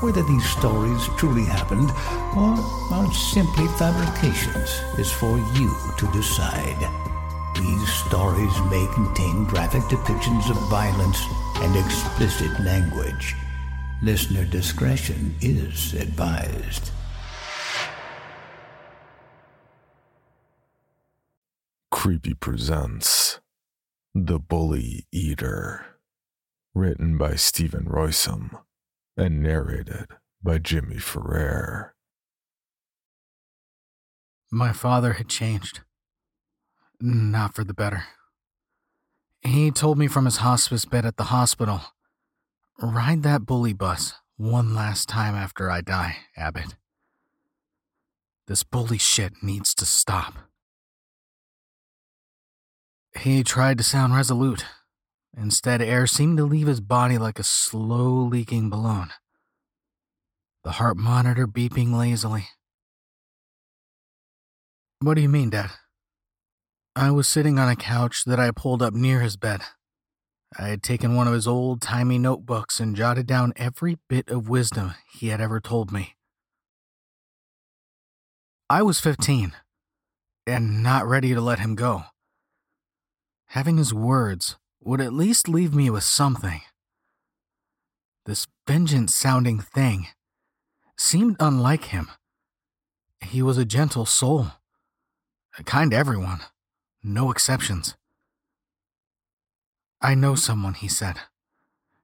Whether these stories truly happened or are simply fabrications is for you to decide. These stories may contain graphic depictions of violence and explicit language. Listener discretion is advised. Creepy presents The Bully Eater, written by Steven Roisum and narrated by Jimmy Ferrer. My father had changed. Not for the better. He told me from his hospice bed at the hospital Ride that bully bus one last time after I die, Abbott. This bully shit needs to stop. He tried to sound resolute. Instead, air seemed to leave his body like a slow leaking balloon. The heart monitor beeping lazily. What do you mean, Dad? I was sitting on a couch that I pulled up near his bed. I had taken one of his old timey notebooks and jotted down every bit of wisdom he had ever told me. I was 15 and not ready to let him go. Having his words would at least leave me with something. This vengeance sounding thing seemed unlike him. He was a gentle soul, kind to everyone, no exceptions. I know someone, he said,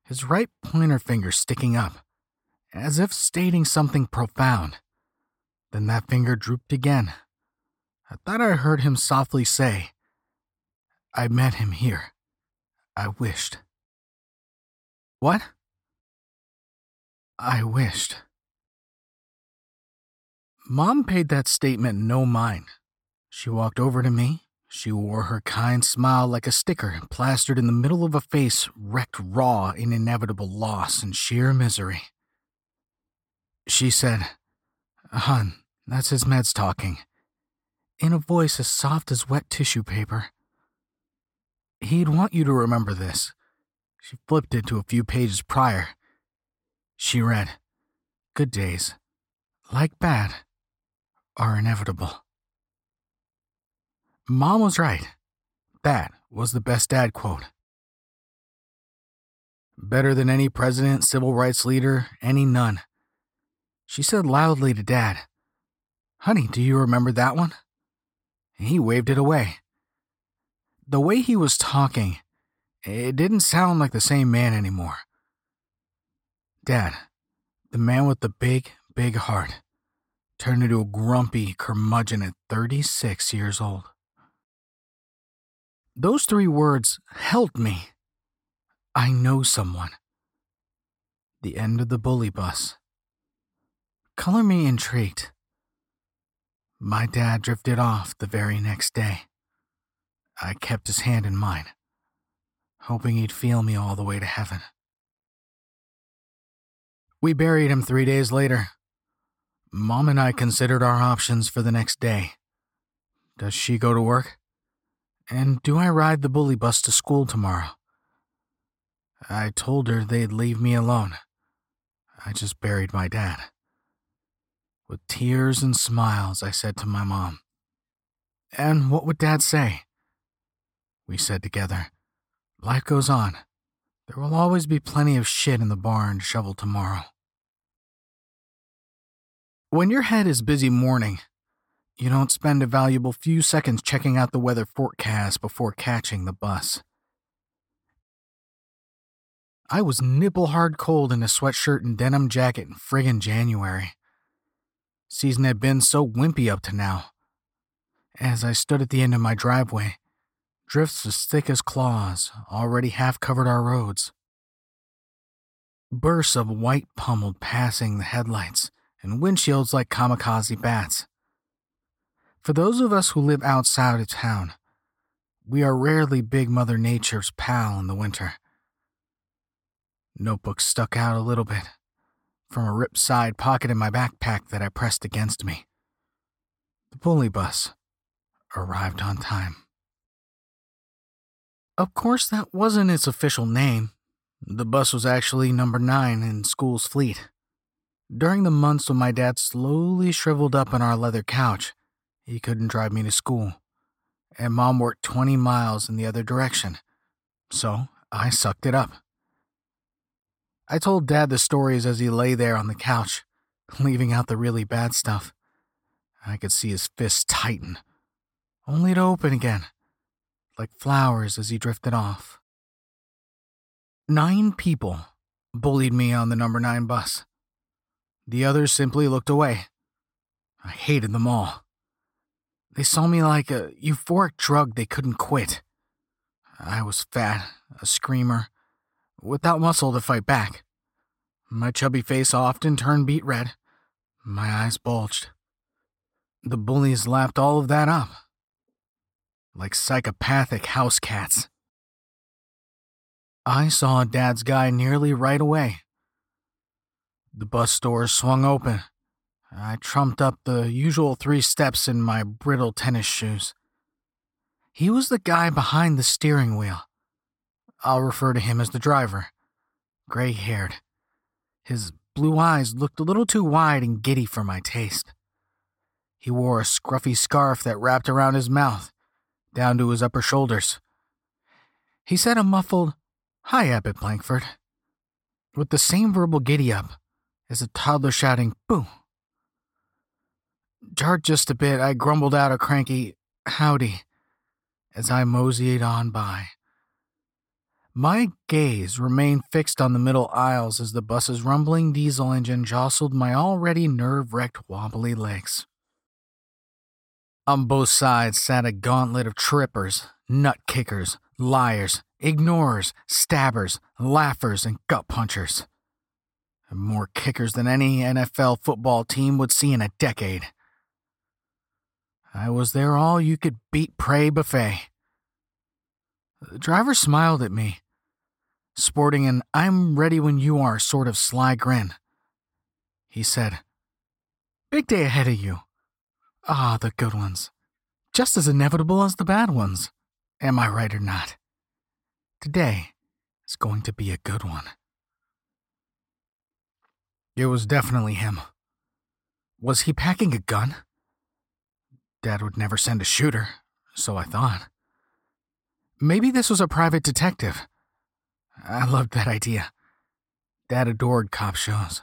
his right pointer finger sticking up, as if stating something profound. Then that finger drooped again. I thought I heard him softly say, I met him here. I wished. What? I wished. Mom paid that statement no mind. She walked over to me, she wore her kind smile like a sticker plastered in the middle of a face wrecked raw in inevitable loss and sheer misery. She said, Hun, that's his meds talking, in a voice as soft as wet tissue paper. He'd want you to remember this. She flipped it to a few pages prior. She read, Good days, like bad, are inevitable. Mom was right. That was the best dad quote. Better than any president, civil rights leader, any nun. She said loudly to Dad, Honey, do you remember that one? He waved it away. The way he was talking, it didn't sound like the same man anymore. Dad, The man with the big, big heart turned into a grumpy curmudgeon at 36 years old. Those three words held me. I know someone. The end of the bully bus. Color me intrigued. My dad drifted off the very next day. I kept his hand in mine, hoping he'd feel me all the way to heaven. We buried him three days later. Mom and I considered our options for the next day. Does she go to work? And do I ride the bully bus to school tomorrow? I told her they'd leave me alone. I just buried my dad. With tears and smiles, I said to my mom, And what would dad say? We said together, Life goes on. There will always be plenty of shit in the barn to shovel tomorrow. When your head is busy mourning, you don't spend a valuable few seconds checking out the weather forecast before catching the bus. I was nipple hard cold in a sweatshirt and denim jacket in friggin' January. Season had been so wimpy up to now. As I stood at the end of my driveway, drifts as thick as claws already half covered our roads. Bursts of white pummeled passing the headlights and windshields like kamikaze bats. For those of us who live outside of town, we are rarely Big Mother Nature's pal in the winter. Notebook stuck out a little bit from a ripped side pocket in my backpack that I pressed against me. The bully bus arrived on time. Of course, that wasn't its official name. The bus was actually number nine in school's fleet. During the months when my dad slowly shriveled up on our leather couch, he couldn't drive me to school, and mom worked 20 miles in the other direction. So I sucked it up. I told Dad the stories as he lay there on the couch, leaving out the really bad stuff. I could see his fists tighten, only to open again, like flowers as he drifted off. Nine people bullied me on the number nine bus. The others simply looked away. I hated them all. They saw me like a euphoric drug they couldn't quit. I was fat, a screamer, without muscle to fight back. My chubby face often turned beet red. My eyes bulged. The bullies lapped all of that up. Like psychopathic house cats. I saw Dad's guy nearly right away. The bus doors swung open. I trumped up the usual three steps in my brittle tennis shoes. He was the guy behind the steering wheel. I'll refer to him as the driver. Gray haired. His blue eyes looked a little too wide and giddy for my taste. He wore a scruffy scarf that wrapped around his mouth, down to his upper shoulders. He said a muffled, Hi, Abbott Blankford, with the same verbal giddy up as a toddler shouting, Boo! Jarred just a bit, I grumbled out a cranky, Howdy, as I moseyed on by. My gaze remained fixed on the middle aisles as the bus's rumbling diesel engine jostled my already nerve wrecked wobbly legs. On both sides sat a gauntlet of trippers, nut kickers, liars, ignorers, stabbers, laughers, and gut punchers. And more kickers than any NFL football team would see in a decade. I was there all you could beat prey buffet. The driver smiled at me sporting an I'm ready when you are sort of sly grin. He said, Big day ahead of you. Ah, the good ones. Just as inevitable as the bad ones. Am I right or not? Today is going to be a good one. It was definitely him. Was he packing a gun? Dad would never send a shooter, so I thought. Maybe this was a private detective I loved that idea. Dad adored cop shows.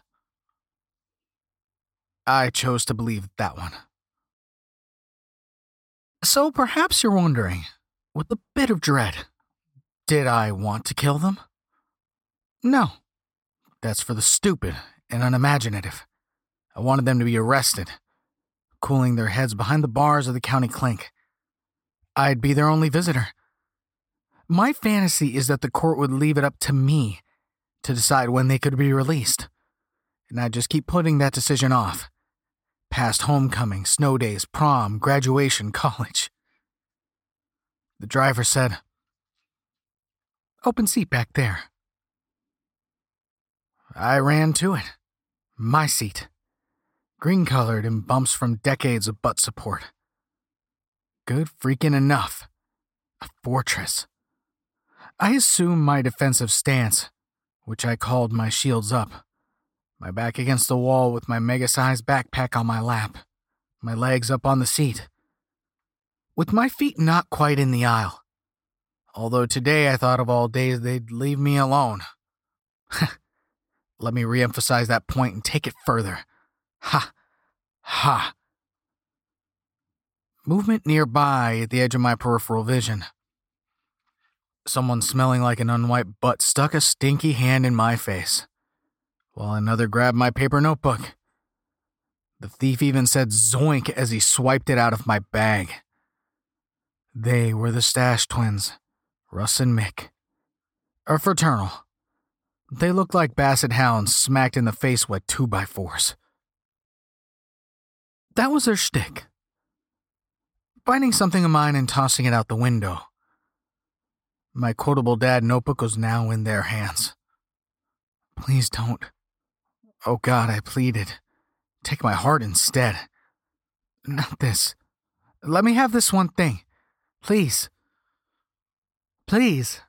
I chose to believe that one. So perhaps you're wondering, with a bit of dread, did I want to kill them? No. That's for the stupid and unimaginative. I wanted them to be arrested, cooling their heads behind the bars of the county clink. I'd be their only visitor. My fantasy is that the court would leave it up to me to decide when they could be released. And I'd just keep putting that decision off. Past homecoming, snow days, prom, graduation, college. The driver said, Open seat back there. I ran to it. My seat. Green colored and bumps from decades of butt support. Good freaking enough. A fortress. I assumed my defensive stance, which I called my shields up, my back against the wall with my mega sized backpack on my lap, my legs up on the seat, with my feet not quite in the aisle. Although today I thought of all days they'd leave me alone. Let me reemphasize that point and take it further. Ha! Ha! Movement nearby at the edge of my peripheral vision. Someone smelling like an unwiped butt stuck a stinky hand in my face, while another grabbed my paper notebook. The thief even said zoink as he swiped it out of my bag. They were the Stash twins, Russ and Mick. A fraternal. They looked like basset hounds smacked in the face with two by fours. That was their shtick. Finding something of mine and tossing it out the window. My quotable dad notebook was now in their hands. Please don't. Oh God, I pleaded. Take my heart instead. Not this. Let me have this one thing. Please. Please.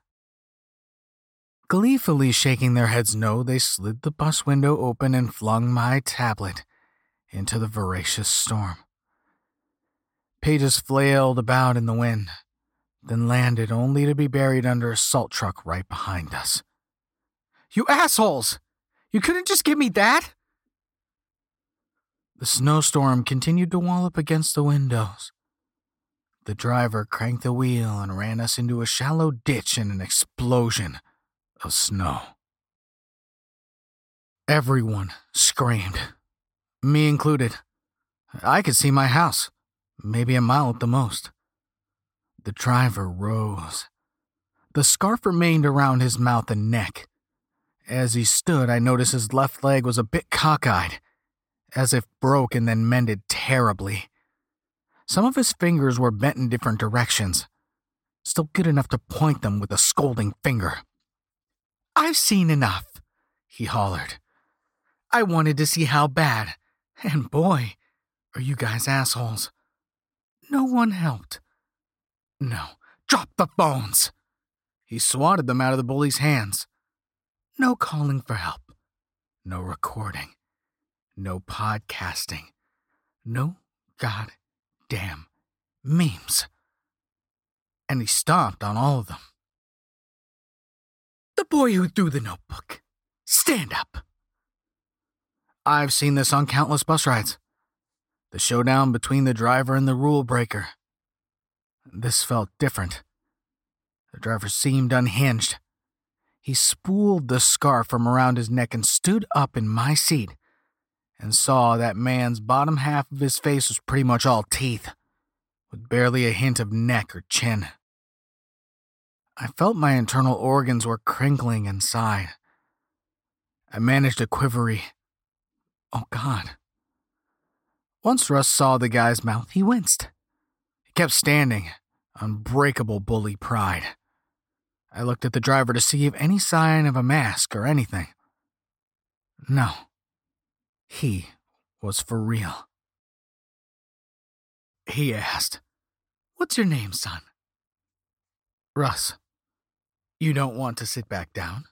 Gleefully shaking their heads no, they slid the bus window open and flung my tablet into the voracious storm. Pages flailed about in the wind then landed only to be buried under a salt truck right behind us. You assholes! You couldn't just give me that? The snowstorm continued to wallop against the windows. The driver cranked the wheel and ran us into a shallow ditch in an explosion of snow. Everyone screamed, me included. I could see my house, maybe a mile at the most. The driver rose. The scarf remained around his mouth and neck. As he stood, I noticed his left leg was a bit cockeyed, as if broke and then mended terribly. Some of his fingers were bent in different directions, still good enough to point them with a scolding finger. I've seen enough, he hollered. I wanted to see how bad, and boy, are you guys assholes. No one helped. No, drop the phones! He swatted them out of the bully's hands. No calling for help. No recording. No podcasting. No goddamn memes. And he stomped on all of them. The boy who threw the notebook. Stand up. I've seen this on countless bus rides. The showdown between the driver and the rule breaker. This felt different. The driver seemed unhinged. He spooled the scarf from around his neck and stood up in my seat and saw that man's bottom half of his face was pretty much all teeth, with barely a hint of neck or chin. I felt my internal organs were crinkling inside. I managed a quivery. Oh, God. Once Russ saw the guy's mouth, he winced He kept standing, unbreakable bully pride. I looked at the driver to see if any sign of a mask or anything. No. He was for real. He asked, What's your name, son? Russ. You don't want to sit back down?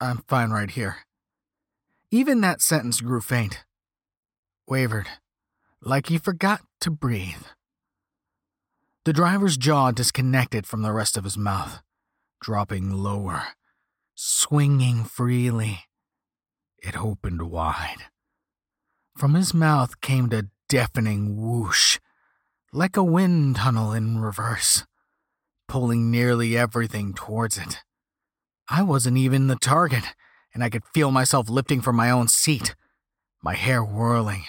I'm fine right here. Even that sentence grew faint, wavered, like he forgot to breathe. The driver's jaw disconnected from the rest of his mouth, dropping lower, swinging freely. It opened wide. From his mouth came a deafening whoosh, like a wind tunnel in reverse, pulling nearly everything towards it. I wasn't even the target, and I could feel myself lifting from my own seat, my hair whirling.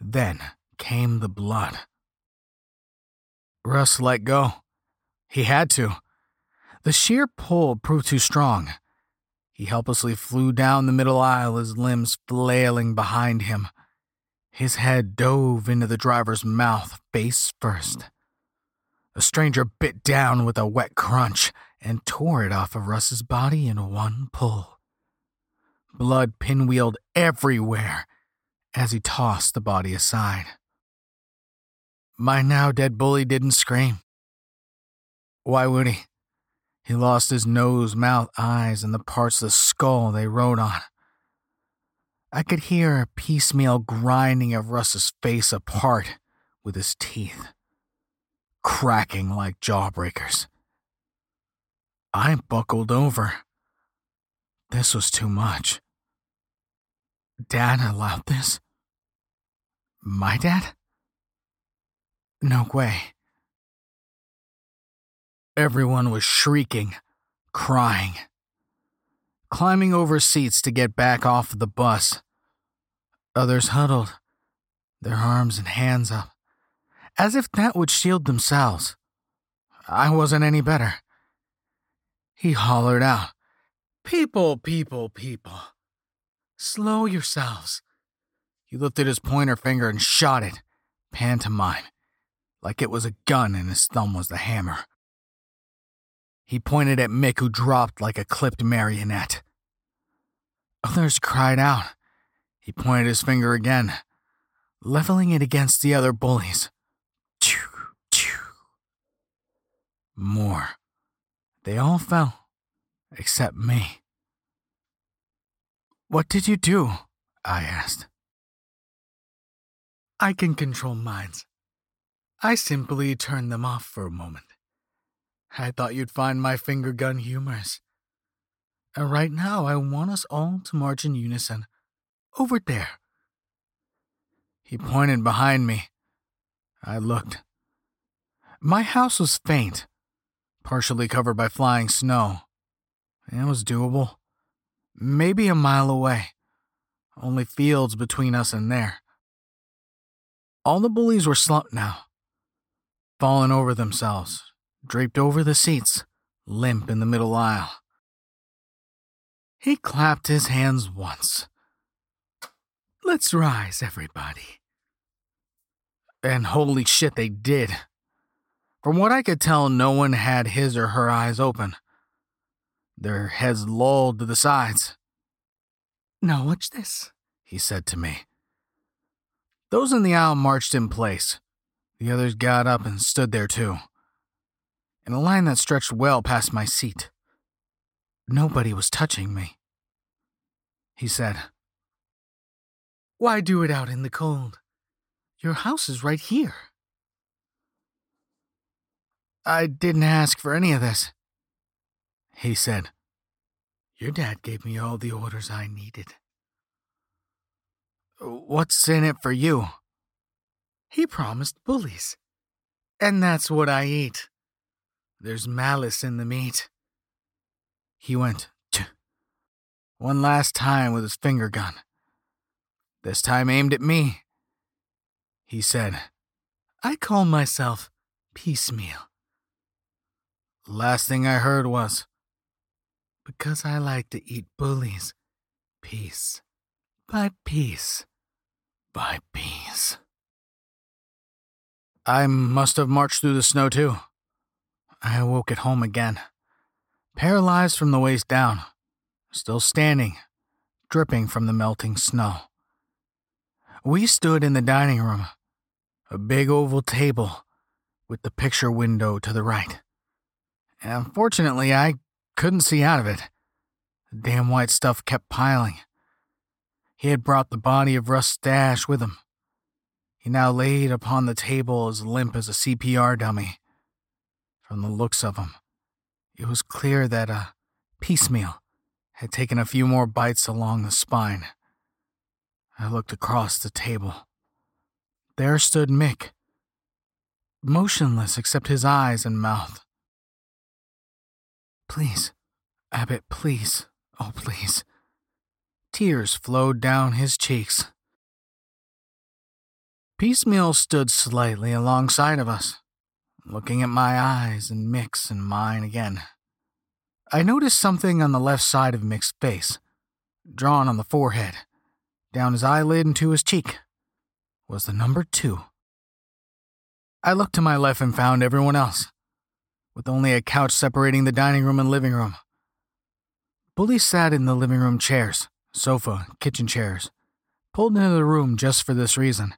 Then came the blood. Russ let go. He had to. The sheer pull proved too strong. He helplessly flew down the middle aisle, his limbs flailing behind him. His head dove into the driver's mouth, face first. The stranger bit down with a wet crunch and tore it off of Russ's body in one pull. Blood pinwheeled everywhere as he tossed the body aside. My now dead bully didn't scream. Why would he? He lost his nose, mouth, eyes, and the parts of the skull they rode on. I could hear a piecemeal grinding of Russ's face apart with his teeth, cracking like jawbreakers. I buckled over. This was too much. Dad allowed this? My dad? No way. Everyone was shrieking, crying, climbing over seats to get back off the bus. Others huddled, their arms and hands up, as if that would shield themselves. I wasn't any better. He hollered out, People, people, people, slow yourselves. He lifted his pointer finger and shot it, pantomime, like it was a gun and his thumb was the hammer. He pointed at Mick, who dropped like a clipped marionette. Others cried out. He pointed his finger again, leveling it against the other bullies. Choo, choo. More. They all fell, except me. What did you do? I asked. I can control minds. I simply turned them off for a moment. I thought you'd find my finger gun humorous. And right now, I want us all to march in unison. Over there. He pointed behind me. I looked. My house was faint, partially covered by flying snow. It was doable. Maybe a mile away. Only fields between us and there. All the bullies were slumped now, fallen over themselves, draped over the seats, limp in the middle aisle. He clapped his hands once. Let's rise, everybody. And holy shit, they did. From what I could tell, no one had his or her eyes open. Their heads lolled to the sides. Now, watch this, he said to me. Those in the aisle marched in place. The others got up and stood there too, in a line that stretched well past my seat. Nobody was touching me. He said, Why do it out in the cold? Your house is right here. I didn't ask for any of this. He said, Your dad gave me all the orders I needed. What's in it for you? He promised bullies. And that's what I eat. There's malice in the meat. He went, Tch. one last time with his finger gun. This time aimed at me. He said, I call myself piecemeal. Last thing I heard was, because I like to eat bullies, piece by piece by piece. I must have marched through the snow too. I awoke at home again, paralyzed from the waist down, still standing, dripping from the melting snow. We stood in the dining room, a big oval table with the picture window to the right. Unfortunately, I couldn't see out of it. The damn white stuff kept piling. He had brought the body of Russ Stash with him. He now laid upon the table as limp as a CPR dummy. From the looks of him, it was clear that a piecemeal had taken a few more bites along the spine. I looked across the table. There stood Mick, motionless except his eyes and mouth. Please, Abbott, please, Oh, please. Tears flowed down his cheeks. Piecemeal stood slightly alongside of us, looking at my eyes and Mick's and mine again. I noticed something on the left side of Mick's face, drawn on the forehead, down his eyelid and to his cheek, was the number two. I looked to my left and found everyone else, with only a couch separating the dining room and living room. Bully sat in the living room chairs, sofa, kitchen chairs, pulled into the room just for this reason,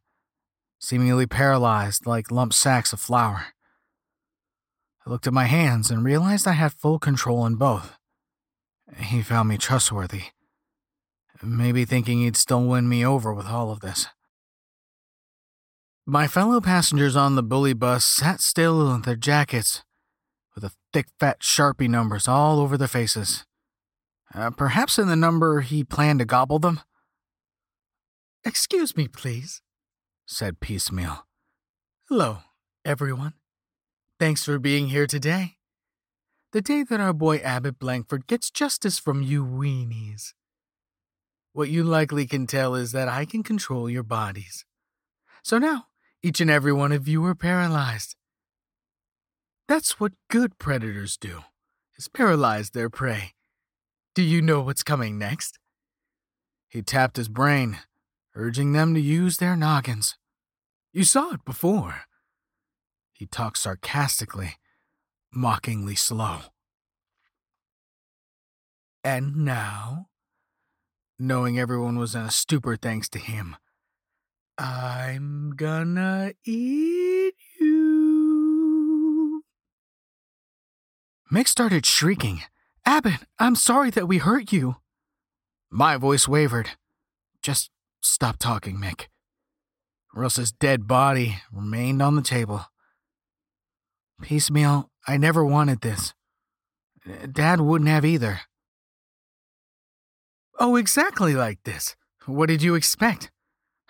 seemingly paralyzed like lump sacks of flour. I looked at my hands and realized I had full control in both. He found me trustworthy, maybe thinking he'd still win me over with all of this. My fellow passengers on the bully bus sat still in their jackets, with the thick, fat Sharpie numbers all over their faces. Uh, perhaps in the number he planned to gobble them? Excuse me, please, said Piecemeal. Hello, everyone. Thanks for being here today. The day that our boy Abbott Blankford gets justice from you weenies. What you likely can tell is that I can control your bodies. So now, each and every one of you are paralyzed. That's what good predators do, is paralyze their prey. Do you know what's coming next? He tapped his brain, urging them to use their noggins. You saw it before. He talked sarcastically, mockingly slow. And now, knowing everyone was in a stupor thanks to him, I'm gonna eat you. Mick started shrieking. Abbott, I'm sorry that we hurt you. My voice wavered. Just stop talking, Mick. Russ's dead body remained on the table. Piecemeal, I never wanted this. Dad wouldn't have either. Oh, exactly like this. What did you expect?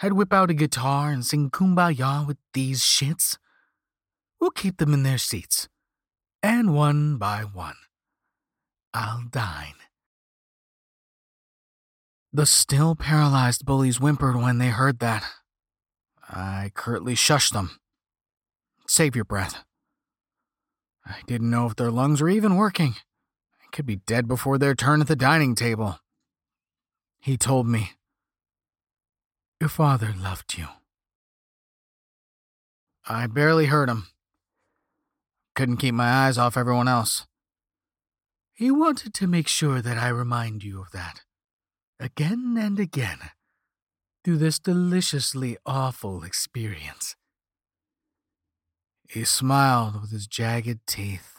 I'd whip out a guitar and sing kumbaya with these shits. We'll keep them in their seats. And one by one, I'll dine. The still paralyzed bullies whimpered when they heard that. I curtly shushed them. Save your breath. I didn't know if their lungs were even working. I could be dead before their turn at the dining table. He told me, Your father loved you. I barely heard him. Couldn't keep my eyes off everyone else. He wanted to make sure that I remind you of that, again and again, through this deliciously awful experience. He smiled with his jagged teeth.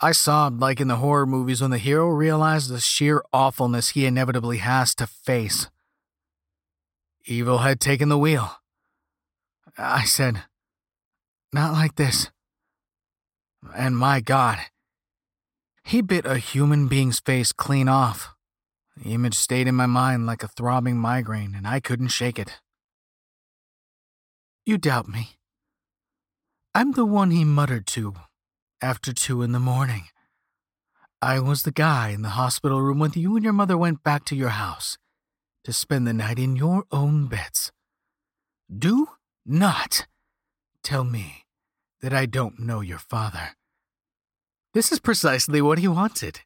I sobbed like in the horror movies when the hero realized the sheer awfulness he inevitably has to face. Evil had taken the wheel. I said, Not like this. And my God, he bit a human being's face clean off. The image stayed in my mind like a throbbing migraine, and I couldn't shake it. You doubt me. I'm the one he muttered to after two in the morning. I was the guy in the hospital room when you and your mother went back to your house to spend the night in your own beds. Do not tell me that I don't know your father. This is precisely what he wanted.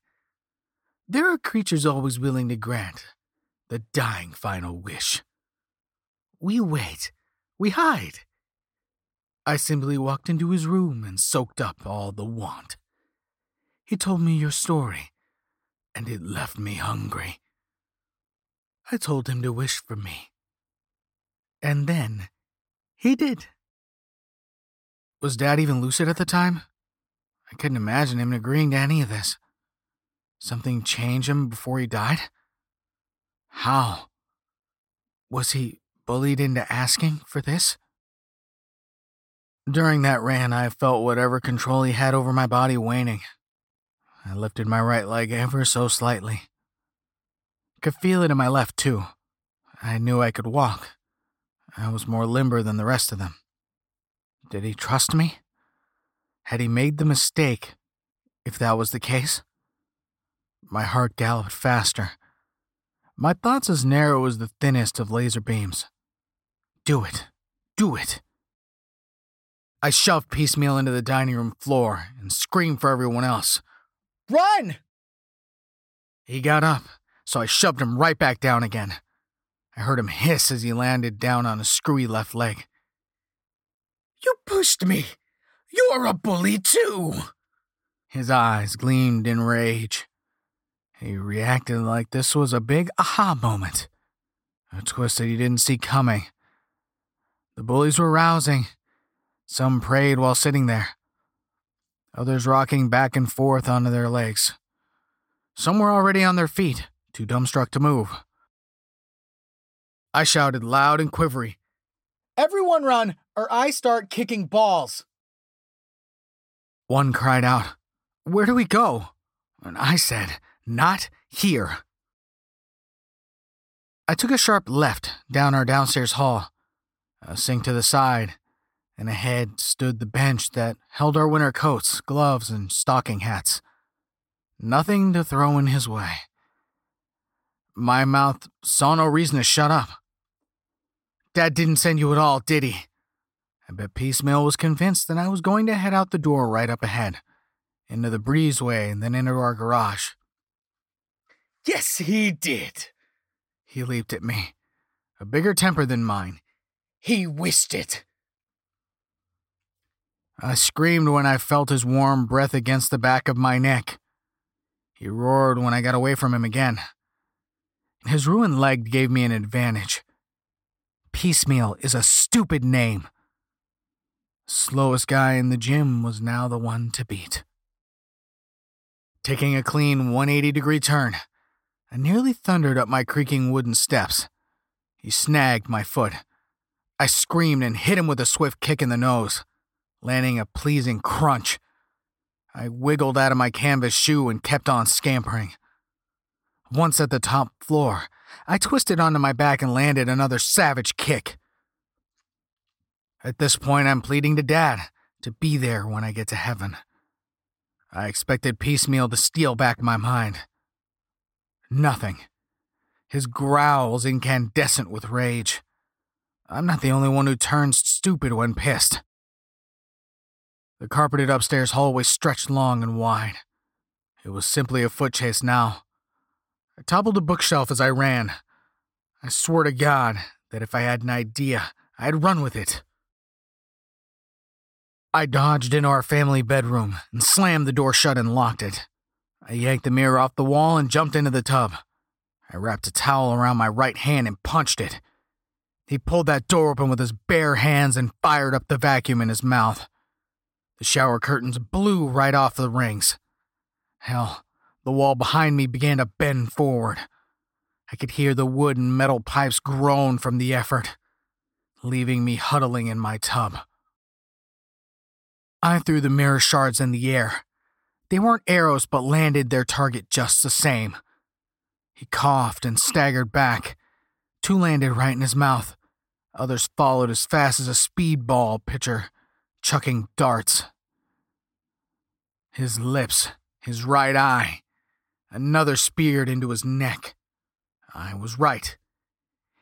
There are creatures always willing to grant the dying final wish. We wait, we hide, I simply walked into his room and soaked up all the want. He told me your story, and it left me hungry. I told him to wish for me. And then he did. Was Dad even lucid at the time? I couldn't imagine him agreeing to any of this. Something changed him before he died? How? Was he bullied into asking for this? During that ran, I felt whatever control he had over my body waning. I lifted my right leg ever so slightly. Could feel it in my left, too. I knew I could walk. I was more limber than the rest of them. Did he trust me? Had he made the mistake, if that was the case? My heart galloped faster. My thoughts as narrow as the thinnest of laser beams. Do it. Do it. I shoved piecemeal into the dining room floor and screamed for everyone else. Run! He got up, so I shoved him right back down again. I heard him hiss as he landed down on his screwy left leg. You pushed me! You're a bully too! His eyes gleamed in rage. He reacted like this was a big aha moment, a twist that he didn't see coming. The bullies were rousing. Some prayed while sitting there, others rocking back and forth onto their legs. Some were already on their feet, too dumbstruck to move. I shouted loud and quivery, Everyone run, or I start kicking balls. One cried out, Where do we go? And I said, Not here. I took a sharp left down our downstairs hall, a sink to the side, and ahead stood the bench that held our winter coats, gloves, and stocking hats. Nothing to throw in his way. My mouth saw no reason to shut up. Dad didn't send you at all, did he? I bet Piecemeal was convinced that I was going to head out the door right up ahead, into the breezeway and then into our garage. Yes, he did. He leaped at me, a bigger temper than mine. He wished it. I screamed when I felt his warm breath against the back of my neck. He roared when I got away from him again. His ruined leg gave me an advantage. Piecemeal is a stupid name. Slowest guy in the gym was now the one to beat. Taking a clean 180 degree turn, I nearly thundered up my creaking wooden steps. He snagged my foot. I screamed and hit him with a swift kick in the nose, landing a pleasing crunch. I wiggled out of my canvas shoe and kept on scampering. Once at the top floor, I twisted onto my back and landed another savage kick. At this point, I'm pleading to Dad to be there when I get to heaven. I expected piecemeal to steal back my mind. Nothing. His growls incandescent with rage. I'm not the only one who turns stupid when pissed. The carpeted upstairs hallway stretched long and wide. It was simply a foot chase now. I toppled a bookshelf as I ran. I swore to God that if I had an idea, I'd run with it. I dodged into our family bedroom and slammed the door shut and locked it. I yanked the mirror off the wall and jumped into the tub. I wrapped a towel around my right hand and punched it. He pulled that door open with his bare hands and fired up the vacuum in his mouth. The shower curtains blew right off the rings. Hell, the wall behind me began to bend forward. I could hear the wood and metal pipes groan from the effort, leaving me huddling in my tub. I threw the mirror shards in the air. They weren't arrows, but landed their target just the same. He coughed and staggered back. Two landed right in his mouth. Others followed as fast as a speedball pitcher, chucking darts. His lips, his right eye, another speared into his neck. I was right.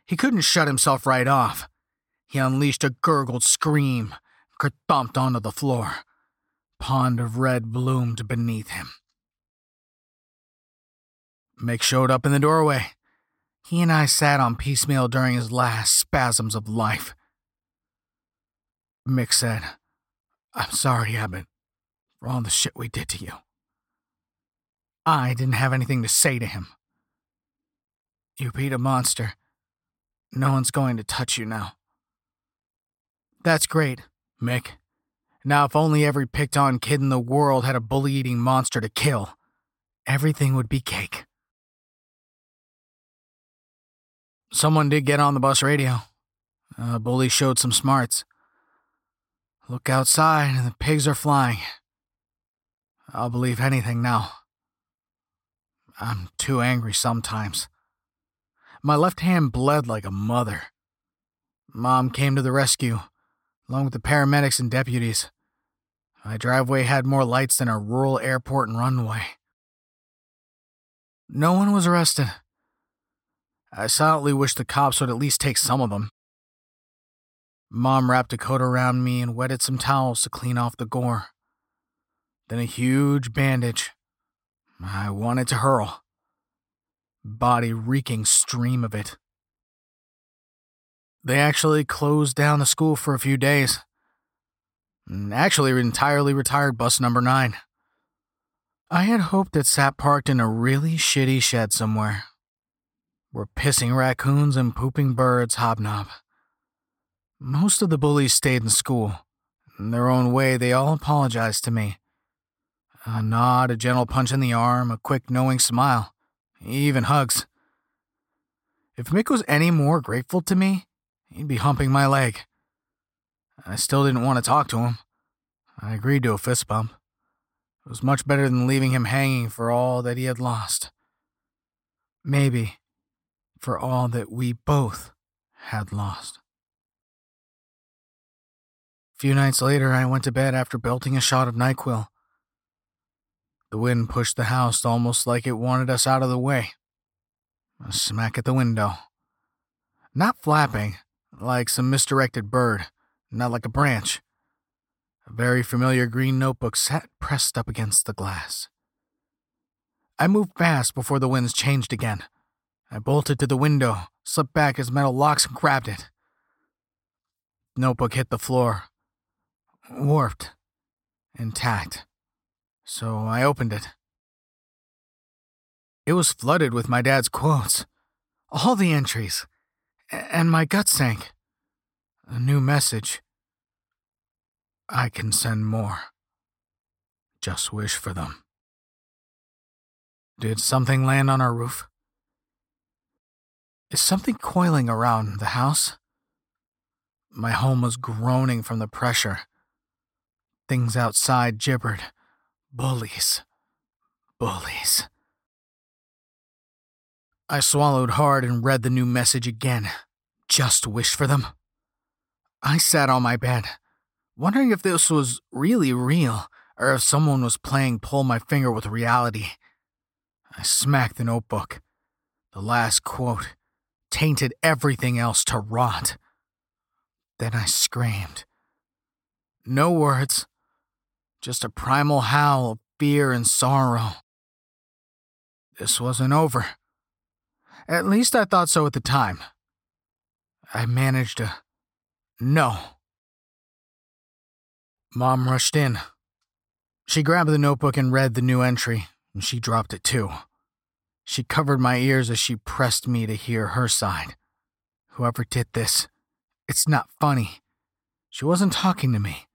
He couldn't shut himself right off. He unleashed a gurgled scream, kerthumped onto the floor. Pond of red bloomed beneath him. Mick showed up in the doorway. He and I sat on piecemeal during his last spasms of life. Mick said, I'm sorry, Abbott, for all the shit we did to you. I didn't have anything to say to him. You beat a monster. No one's going to touch you now. That's great, Mick. Now, if only every picked on kid in the world had a bully eating monster to kill, everything would be cake. Someone did get on the bus radio. A bully showed some smarts. Look outside, and the pigs are flying. I'll believe anything now. I'm too angry sometimes. My left hand bled like a mother. Mom came to the rescue, along with the paramedics and deputies. My driveway had more lights than a rural airport and runway. No one was arrested. I silently wished the cops would at least take some of them. Mom wrapped a coat around me and wetted some towels to clean off the gore. Then a huge bandage. I wanted to hurl. Body reeking stream of it. They actually closed down the school for a few days. Mm, actually, entirely retired bus number nine. I had hoped it sat parked in a really shitty shed somewhere, where pissing raccoons and pooping birds hobnob. Most of the bullies stayed in school. In their own way, they all apologized to me. A nod, a gentle punch in the arm, a quick knowing smile, even hugs. If Mick was any more grateful to me, he'd be humping my leg. I still didn't want to talk to him. I agreed to a fist bump. It was much better than leaving him hanging for all that he had lost. Maybe for all that we both had lost. Few nights later, I went to bed after belting a shot of NyQuil. The wind pushed the house almost like it wanted us out of the way. A smack at the window. Not flapping, like some misdirected bird, not like a branch. A very familiar green notebook sat pressed up against the glass. I moved fast before the winds changed again. I bolted to the window, slipped back his metal locks, and grabbed it. notebook hit the floor, warped, intact so I opened it. It was flooded with my dad's quotes, all the entries, and my gut sank. A new message. I can send more. Just wish for them. Did something land on our roof? Is something coiling around the house? My home was groaning from the pressure. Things outside gibbered. Bullies. Bullies. I swallowed hard and read the new message again. Just wish for them. I sat on my bed, wondering if this was really real or if someone was playing pull my finger with reality. I smacked the notebook. The last quote tainted everything else to rot. Then I screamed. No words, just a primal howl of fear and sorrow. This wasn't over. At least I thought so at the time. I managed to. No. Mom rushed in. She grabbed the notebook and read the new entry, and she dropped it too. She covered my ears as she pressed me to hear her side. Whoever did this, it's not funny. She wasn't talking to me.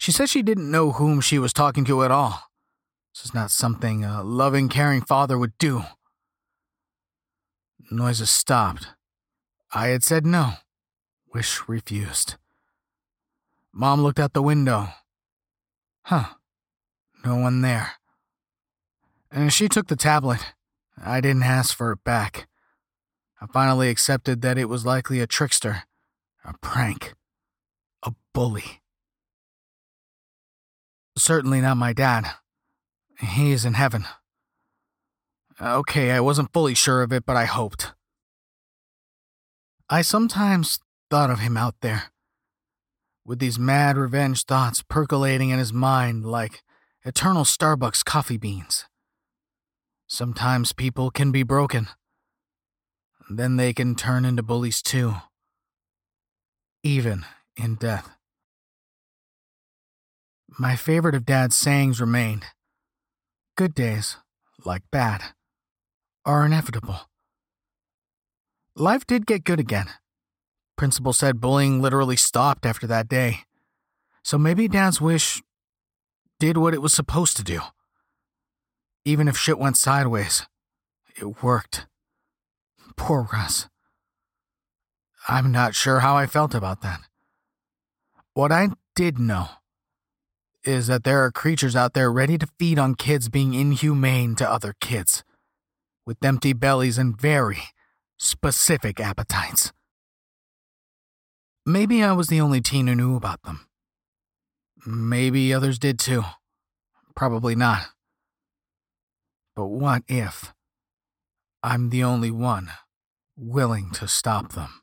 She said she didn't know whom she was talking to at all. This is not something a loving, caring father would do. Noises stopped. I had said no. Wish refused. Mom looked out the window. Huh. No one there. And she took the tablet. I didn't ask for it back. I finally accepted that it was likely a trickster, a prank, a bully. Certainly not my dad. He's in heaven. Okay, I wasn't fully sure of it, but I hoped. I sometimes thought of him out there, with these mad revenge thoughts percolating in his mind like eternal Starbucks coffee beans. Sometimes people can be broken. Then they can turn into bullies too, even in death. My favorite of Dad's sayings remained Good days, like bad, are inevitable. Life did get good again. Principal said bullying literally stopped after that day. So maybe Dad's wish did what it was supposed to do. Even if shit went sideways, it worked. Poor Russ. I'm not sure how I felt about that. What I did know is that there are creatures out there ready to feed on kids being inhumane to other kids, with empty bellies and very specific appetites. Maybe I was the only teen who knew about them. Maybe others did too. Probably not. But what if I'm the only one willing to stop them.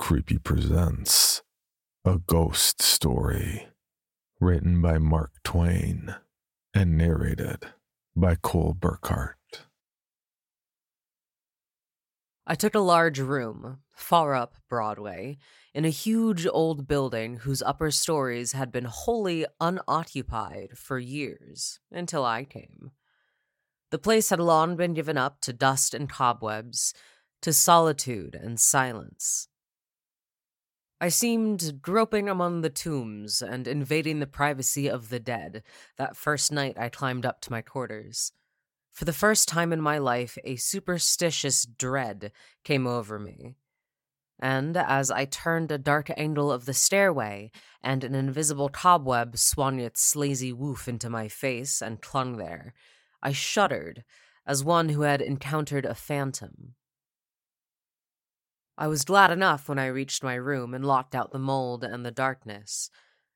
Creepy presents A Ghost Story, written by Mark Twain and narrated by Cole Burkhardt. I took a large room, far up Broadway, in a huge old building whose upper stories had been wholly unoccupied for years until I came. The place had long been given up to dust and cobwebs, to solitude and silence. I seemed groping among the tombs and invading the privacy of the dead that first night I climbed up to my quarters. For the first time in my life, a superstitious dread came over me. And as I turned a dark angle of the stairway, and an invisible cobweb swung its lazy woof into my face and clung there, I shuddered as one who had encountered a phantom. I was glad enough when I reached my room and locked out the mold and the darkness.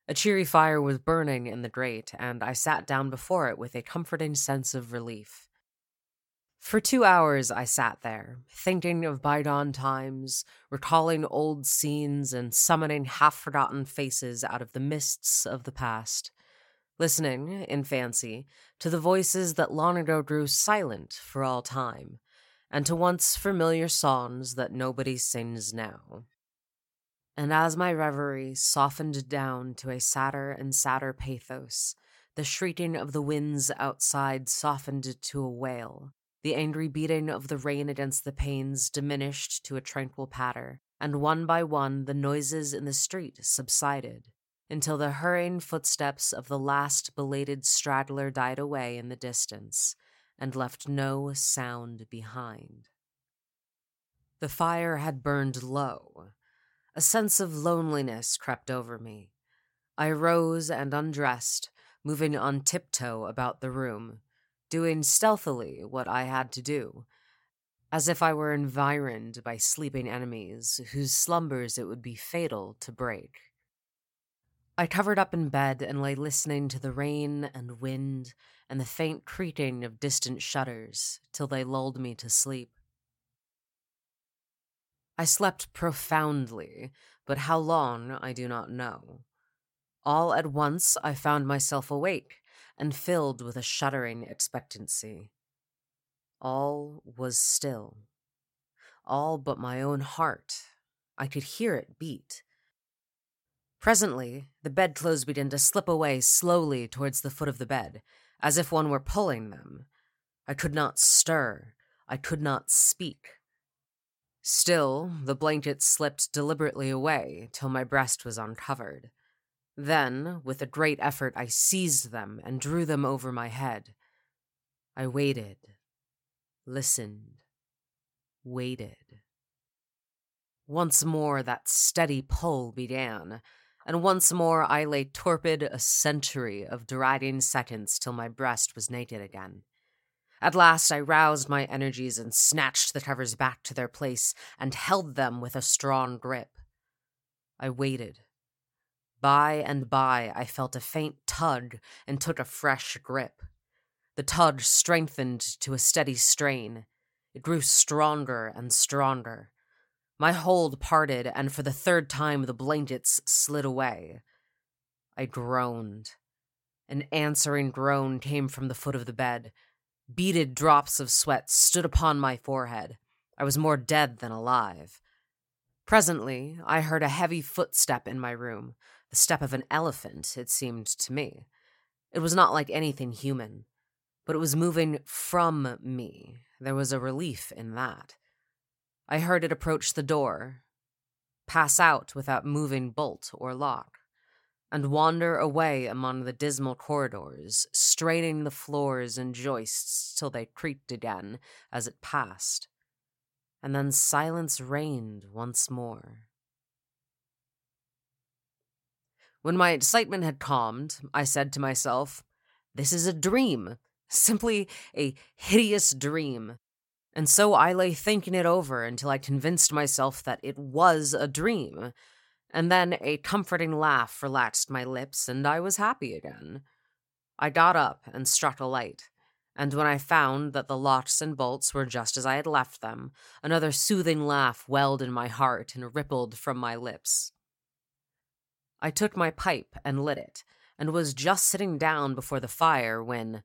A cheery fire was burning in the grate, and I sat down before it with a comforting sense of relief. For two hours I sat there, thinking of bygone times, recalling old scenes, and summoning half forgotten faces out of the mists of the past, listening, in fancy, to the voices that long ago grew silent for all time and to once familiar songs that nobody sings now. And as my reverie softened down to a sadder and sadder pathos, the shrieking of the winds outside softened to a wail, the angry beating of the rain against the panes diminished to a tranquil patter, and one by one the noises in the street subsided, until the hurrying footsteps of the last belated straggler died away in the distance, and left no sound behind. The fire had burned low. A sense of loneliness crept over me. I rose and undressed, moving on tiptoe about the room, doing stealthily what I had to do, as if I were environed by sleeping enemies whose slumbers it would be fatal to break. I covered up in bed and lay listening to the rain and wind and the faint creaking of distant shutters till they lulled me to sleep. I slept profoundly, but how long I do not know. All at once I found myself awake and filled with a shuddering expectancy. All was still. All but my own heart. I could hear it beat. Presently, the bedclothes began to slip away slowly towards the foot of the bed, as if one were pulling them. I could not stir. I could not speak. Still, the blankets slipped deliberately away till my breast was uncovered. Then, with a great effort, I seized them and drew them over my head. I waited, listened, waited. Once more that steady pull began, and once more I lay torpid a century of dragging seconds till my breast was naked again. At last I roused my energies and snatched the covers back to their place and held them with a strong grip. I waited. By and by I felt a faint tug and took a fresh grip. The tug strengthened to a steady strain. It grew stronger and stronger. My hold parted, and for the third time the blankets slid away. I groaned. An answering groan came from the foot of the bed. Beaded drops of sweat stood upon my forehead. I was more dead than alive. Presently, I heard a heavy footstep in my room, the step of an elephant, it seemed to me. It was not like anything human, but it was moving from me. There was a relief in that. I heard it approach the door, pass out without moving bolt or lock, and wander away among the dismal corridors, straining the floors and joists till they creaked again as it passed. And then silence reigned once more. When my excitement had calmed, I said to myself, This is a dream, simply a hideous dream. And so I lay thinking it over until I convinced myself that it was a dream and then a comforting laugh relaxed my lips, and I was happy again. I got up and struck a light, and when I found that the locks and bolts were just as I had left them, another soothing laugh welled in my heart and rippled from my lips. I took my pipe and lit it, and was just sitting down before the fire when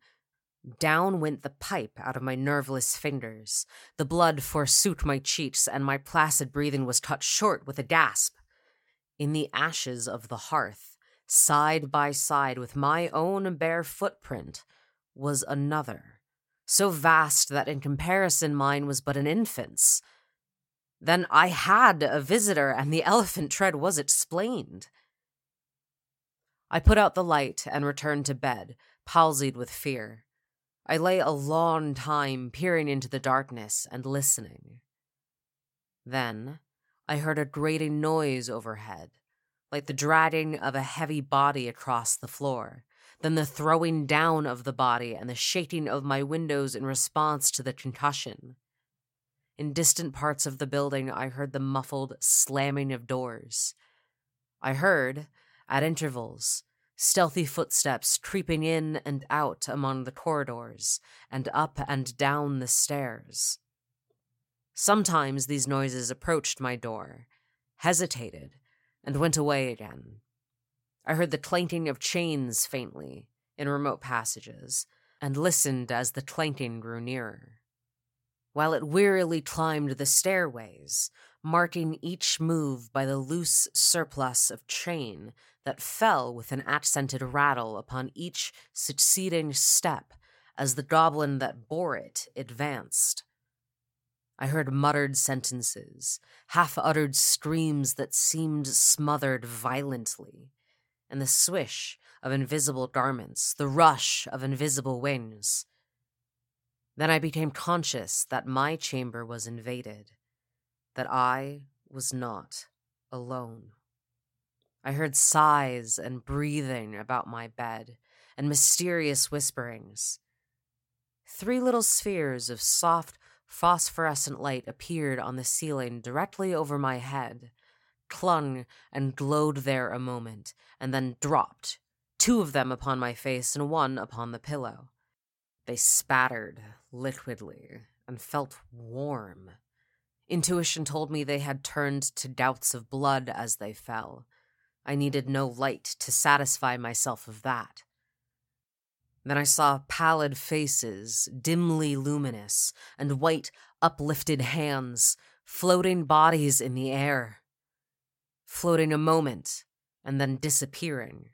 down went the pipe out of my nerveless fingers. The blood forsook my cheeks, and my placid breathing was cut short with a gasp in the ashes of the hearth, side by side with my own bare footprint, was another, so vast that in comparison mine was but an infant's. Then I had a visitor, and the elephant tread was explained. I put out the light and returned to bed, palsied with fear. I lay a long time peering into the darkness and listening. Then I heard a grating noise overhead, like the dragging of a heavy body across the floor, then the throwing down of the body and the shaking of my windows in response to the concussion. In distant parts of the building, I heard the muffled slamming of doors. I heard, at intervals, stealthy footsteps creeping in and out among the corridors and up and down the stairs. Sometimes these noises approached my door, hesitated, and went away again. I heard the clanking of chains faintly in remote passages, and listened as the clanking grew nearer. While it wearily climbed the stairways, marking each move by the loose surplus of chain that fell with an accented rattle upon each succeeding step as the goblin that bore it advanced. I heard muttered sentences, half uttered screams that seemed smothered violently, and the swish of invisible garments, the rush of invisible wings. Then I became conscious that my chamber was invaded, that I was not alone. I heard sighs and breathing about my bed, and mysterious whisperings. Three little spheres of soft, phosphorescent light appeared on the ceiling directly over my head, clung and glowed there a moment, and then dropped, two of them upon my face and one upon the pillow. They spattered liquidly and felt warm. Intuition told me they had turned to gouts of blood as they fell. I needed no light to satisfy myself of that. Then I saw pallid faces, dimly luminous, and white, uplifted hands, floating bodies in the air. Floating a moment, and then disappearing.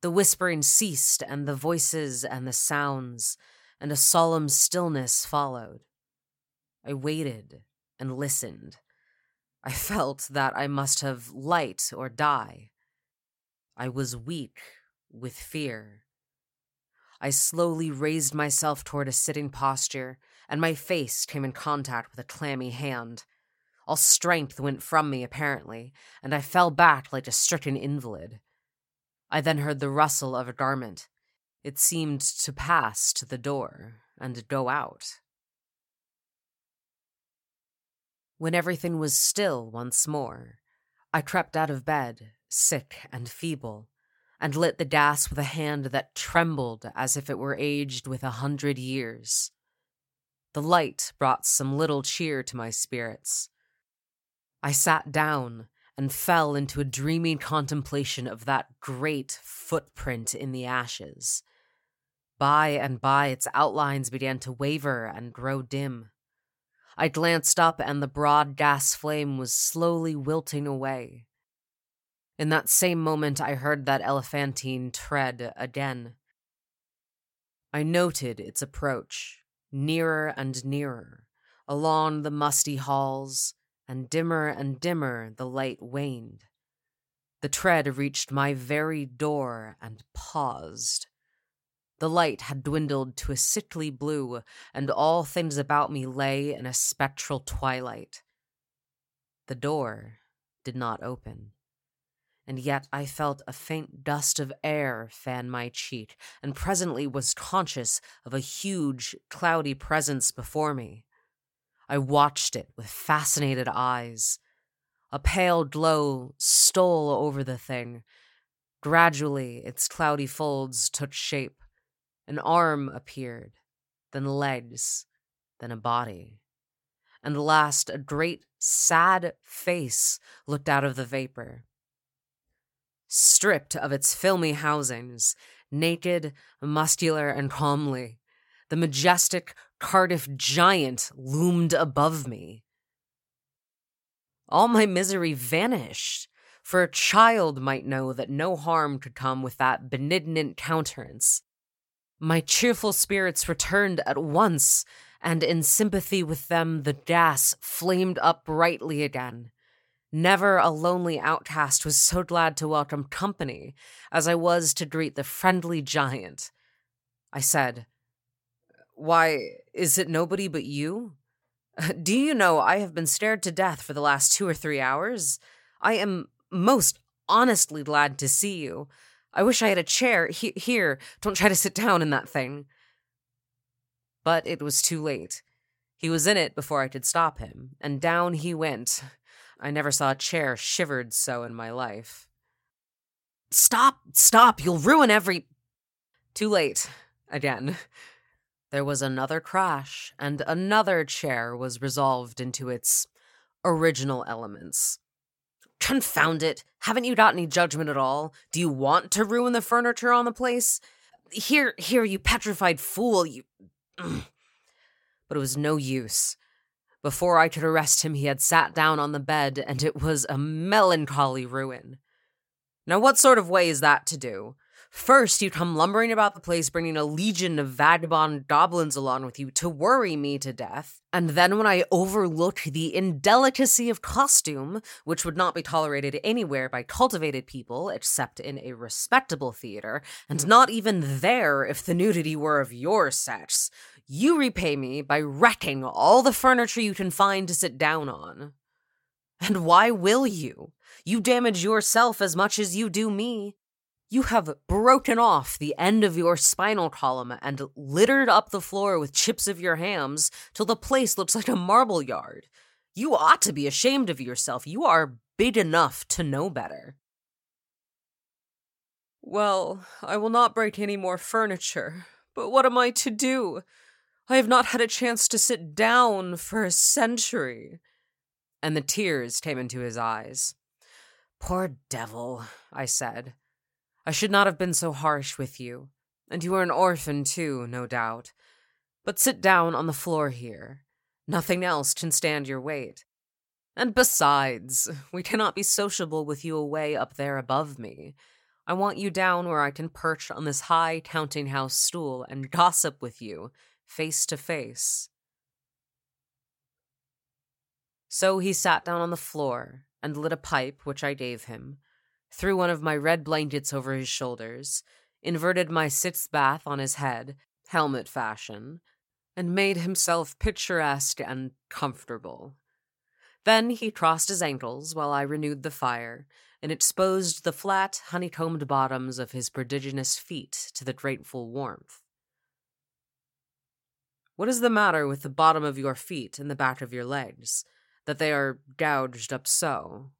The whispering ceased, and the voices and the sounds, and a solemn stillness followed. I waited and listened. I felt that I must have light or die. I was weak with fear. I slowly raised myself toward a sitting posture, and my face came in contact with a clammy hand. All strength went from me, apparently, and I fell back like a stricken invalid. I then heard the rustle of a garment. It seemed to pass to the door and go out. When everything was still once more, I crept out of bed, sick and feeble, and lit the gas with a hand that trembled as if it were aged with a hundred years. The light brought some little cheer to my spirits. I sat down and fell into a dreamy contemplation of that great footprint in the ashes. By and by, its outlines began to waver and grow dim. I glanced up, and the broad gas flame was slowly wilting away. In that same moment, I heard that elephantine tread again. I noted its approach, nearer and nearer, along the musty halls, and dimmer and dimmer the light waned. The tread reached my very door and paused. The light had dwindled to a sickly blue, and all things about me lay in a spectral twilight. The door did not open and yet I felt a faint dust of air fan my cheek, and presently was conscious of a huge, cloudy presence before me. I watched it with fascinated eyes. A pale glow stole over the thing. Gradually, its cloudy folds took shape. An arm appeared, then legs, then a body. And last, a great, sad face looked out of the vapor stripped of its filmy housings, naked, muscular, and comely. The majestic Cardiff giant loomed above me. All my misery vanished, for a child might know that no harm could come with that benignant countenance. My cheerful spirits returned at once, and in sympathy with them, the gas flamed up brightly again. Never a lonely outcast was so glad to welcome company as I was to greet the friendly giant. I said, Why, is it nobody but you? Do you know I have been stared to death for the last two or three hours? I am most honestly glad to see you. I wish I had a chair. He- here, don't try to sit down in that thing. But it was too late. He was in it before I could stop him, and down he went, I never saw a chair shivered so in my life. Stop, stop, you'll ruin every. Too late. Again. There was another crash, and another chair was resolved into its original elements. Confound it! Haven't you got any judgment at all? Do you want to ruin the furniture on the place? Here, here, you petrified fool, you. but it was no use. Before I could arrest him, he had sat down on the bed, and it was a melancholy ruin. Now, what sort of way is that to do? First, you come lumbering about the place, bringing a legion of vagabond goblins along with you to worry me to death. And then, when I overlook the indelicacy of costume, which would not be tolerated anywhere by cultivated people except in a respectable theater, and not even there if the nudity were of your sex, you repay me by wrecking all the furniture you can find to sit down on. And why will you? You damage yourself as much as you do me. You have broken off the end of your spinal column and littered up the floor with chips of your hams till the place looks like a marble yard. You ought to be ashamed of yourself. You are big enough to know better. Well, I will not break any more furniture, but what am I to do? I have not had a chance to sit down for a century. And the tears came into his eyes. Poor devil, I said. I should not have been so harsh with you. And you are an orphan, too, no doubt. But sit down on the floor here. Nothing else can stand your weight. And besides, we cannot be sociable with you away up there above me. I want you down where I can perch on this high counting house stool and gossip with you face to face. So he sat down on the floor and lit a pipe, which I gave him, threw one of my red blankets over his shoulders, inverted my sitz bath on his head, helmet fashion, and made himself picturesque and comfortable. Then he crossed his ankles while I renewed the fire and exposed the flat, honeycombed bottoms of his prodigious feet to the grateful warmth. What is the matter with the bottom of your feet and the back of your legs, that they are gouged up so?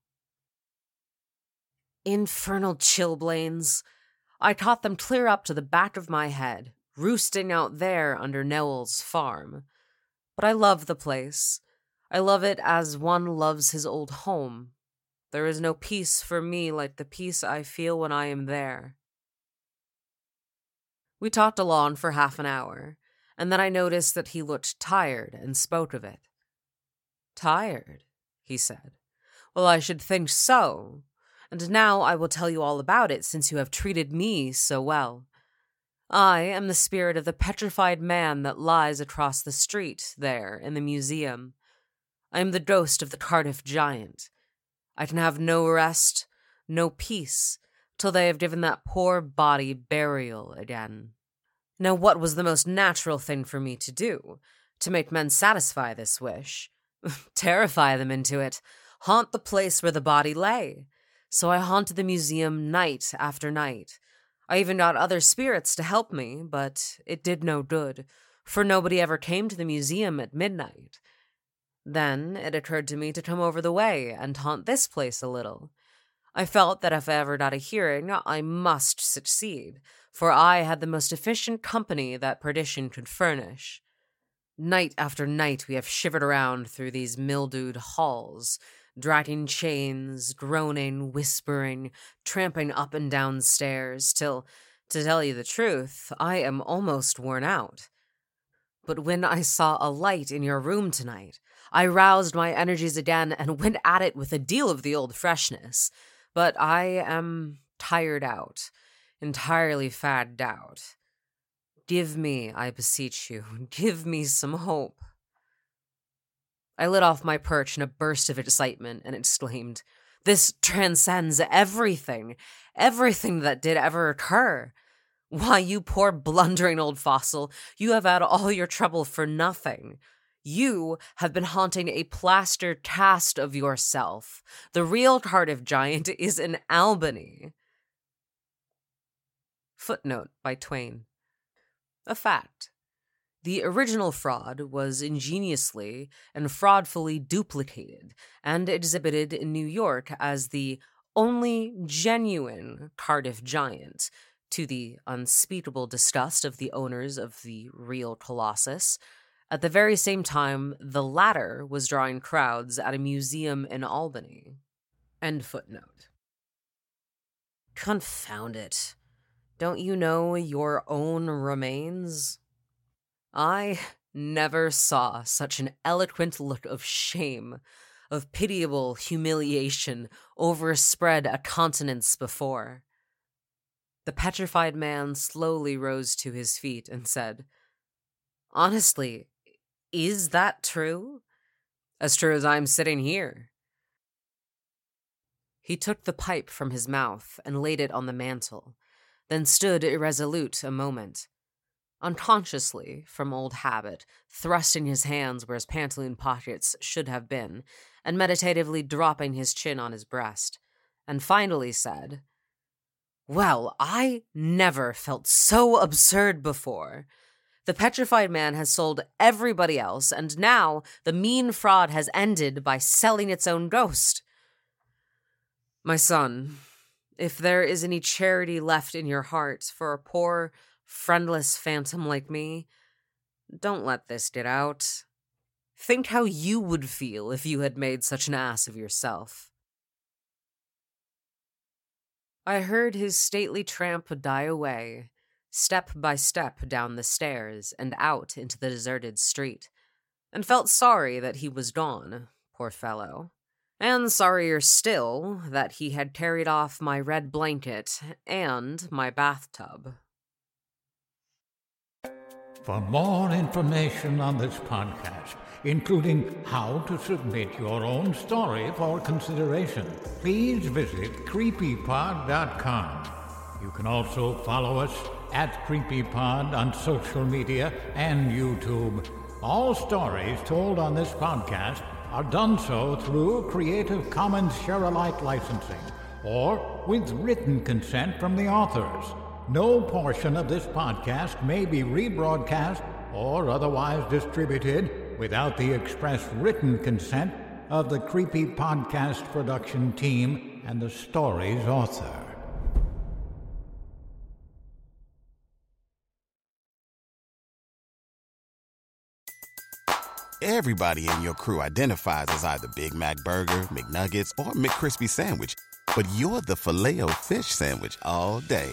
Infernal chilblains! I caught them clear up to the back of my head, roosting out there under Newell's farm. But I love the place. I love it as one loves his old home. There is no peace for me like the peace I feel when I am there. We talked along for half an hour and then I noticed that he looked tired and spoke of it. Tired, he said. Well, I should think so. And now I will tell you all about it, since you have treated me so well. I am the spirit of the petrified man that lies across the street there in the museum. I am the ghost of the Cardiff giant. I can have no rest, no peace, till they have given that poor body burial again. Now, what was the most natural thing for me to do? To make men satisfy this wish? Terrify them into it, haunt the place where the body lay. So I haunted the museum night after night. I even got other spirits to help me, but it did no good, for nobody ever came to the museum at midnight. Then it occurred to me to come over the way and haunt this place a little. I felt that if I ever got a hearing, I must succeed, for I had the most efficient company that perdition could furnish. Night after night we have shivered around through these mildewed halls, dragging chains, groaning, whispering, tramping up and down stairs, till, to tell you the truth, I am almost worn out. But when I saw a light in your room tonight, I roused my energies again and went at it with a deal of the old freshness. But I am tired out, entirely fagged out. Give me, I beseech you, give me some hope. I lit off my perch in a burst of excitement and exclaimed, This transcends everything, everything that did ever occur. Why, you poor blundering old fossil, you have had all your trouble for nothing. You have been haunting a plaster cast of yourself. The real Cardiff giant is in Albany. Footnote by Twain. A fact. The original fraud was ingeniously and fraudfully duplicated and exhibited in New York as the only genuine Cardiff giant, to the unspeakable disgust of the owners of the real Colossus. At the very same time, the latter was drawing crowds at a museum in Albany. End footnote. Confound it. Don't you know your own remains? I never saw such an eloquent look of shame, of pitiable humiliation overspread a countenance before. The petrified man slowly rose to his feet and said, Honestly, is that true? As true as I'm sitting here. He took the pipe from his mouth and laid it on the mantel, then stood irresolute a moment unconsciously, from old habit, thrusting his hands where his pantaloon pockets should have been, and meditatively dropping his chin on his breast, and finally said, Well, I never felt so absurd before. The petrified man has sold everybody else, and now the mean fraud has ended by selling its own ghost. My son, if there is any charity left in your heart for a poor, friendless phantom like me, don't let this get out. Think how you would feel if you had made such an ass of yourself. I heard his stately tramp die away, step by step down the stairs and out into the deserted street, and felt sorry that he was gone, poor fellow. And sorrier still that he had carried off my red blanket and my bathtub. For more information on this podcast, including how to submit your own story for consideration, please visit creepypod.com. You can also follow us at CreepyPod on social media and YouTube. All stories told on this podcast are done so through Creative Commons Share Alike licensing or with written consent from the authors. No portion of this podcast may be rebroadcast or otherwise distributed without the express written consent of the Creepy Podcast production team and the story's author. Everybody in your crew identifies as either Big Mac Burger, McNuggets, or McCrispy Sandwich, but you're the Filet-O-Fish Sandwich all day